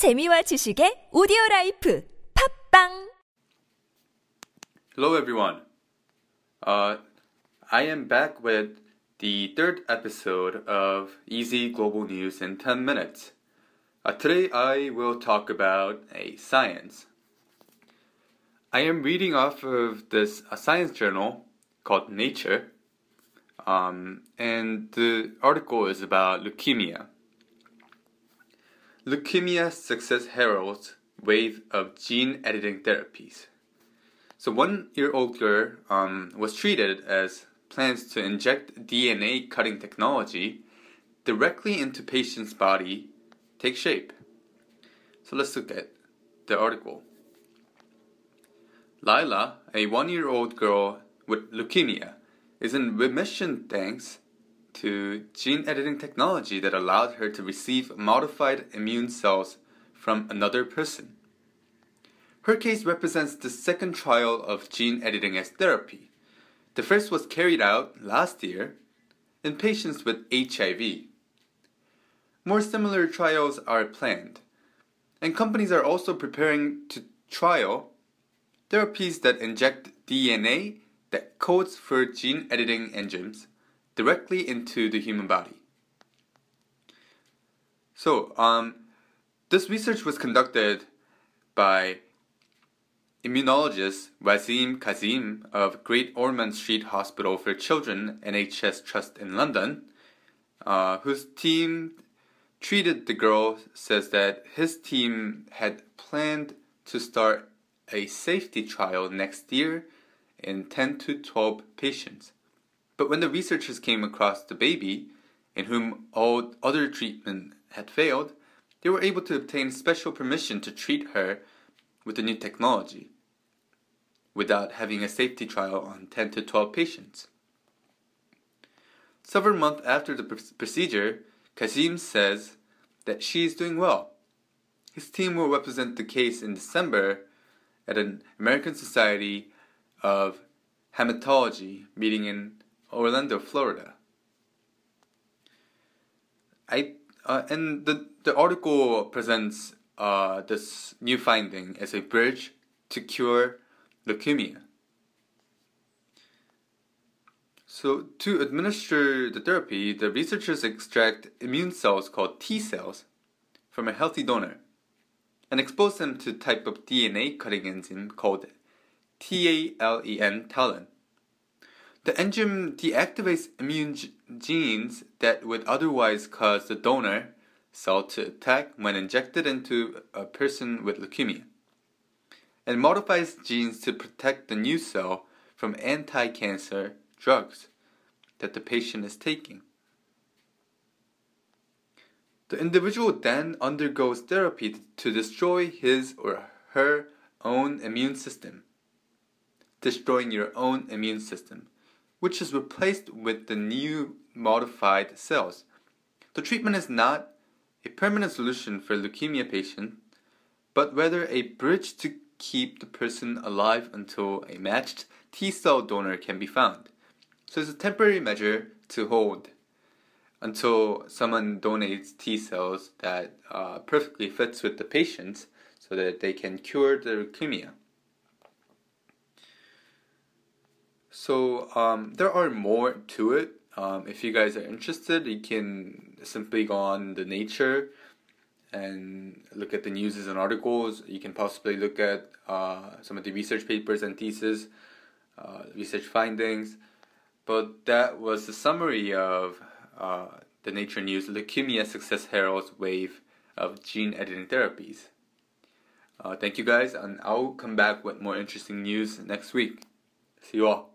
재미와 지식의 오디오 라이프 팝빵 Hello, everyone. Uh, I am back with the third episode of Easy Global News in 10 minutes. Uh, today, I will talk about a science. I am reading off of this a science journal called Nature, um, and the article is about leukemia. Leukemia success heralds wave of gene editing therapies. So one year old girl um, was treated as plans to inject DNA cutting technology directly into patient's body take shape. So let's look at the article. Lila, a one year old girl with leukemia, is in remission thanks to gene editing technology that allowed her to receive modified immune cells from another person. Her case represents the second trial of gene editing as therapy. The first was carried out last year in patients with HIV. More similar trials are planned, and companies are also preparing to trial therapies that inject DNA that codes for gene editing enzymes directly into the human body. So, um, this research was conducted by Immunologist Waseem Qasim of Great Ormond Street Hospital for Children NHS Trust in London, uh, whose team treated the girl, says that his team had planned to start a safety trial next year in 10 to 12 patients. But when the researchers came across the baby, in whom all other treatment had failed, they were able to obtain special permission to treat her with the new technology without having a safety trial on 10 to 12 patients. Several months after the procedure, Qasim says that she is doing well. His team will represent the case in December at an American Society of Hematology meeting in Orlando, Florida. I uh, and the the article presents uh, this new finding as a bridge to cure leukemia. So, to administer the therapy, the researchers extract immune cells called T cells from a healthy donor and expose them to a type of DNA cutting enzyme called TALEN. The enzyme deactivates immune genes that would otherwise cause the donor cell to attack when injected into a person with leukemia It modifies genes to protect the new cell from anti cancer drugs that the patient is taking. The individual then undergoes therapy to destroy his or her own immune system. Destroying your own immune system, which is replaced with the new modified cells. The treatment is not a permanent solution for leukemia patients, but rather a bridge to keep the person alive until a matched T cell donor can be found. So it's a temporary measure to hold until someone donates T cells that uh, perfectly fits with the patient so that they can cure the leukemia. So um, there are more to it. Um, if you guys are interested, you can simply go on the Nature and look at the news and articles. You can possibly look at uh, some of the research papers and theses, uh, research findings. But that was the summary of uh, the Nature News Leukemia Success Heralds Wave of Gene Editing Therapies. Uh, thank you guys, and I'll come back with more interesting news next week. See you all.